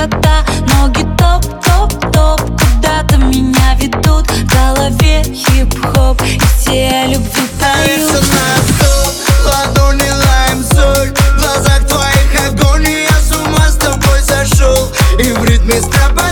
пустота Ноги топ-топ-топ Куда-то меня ведут В голове хип-хоп И все любви поют И в ритме с тобой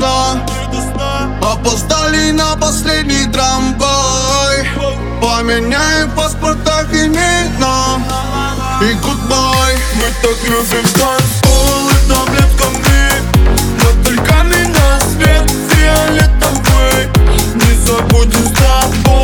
сна Опоздали на последний трамвай. Поменяем в паспортах имена И гудбай. Мы так любим танцпол и таблеткам ты Но только меня свет фиолетовый Не забудем с тобой.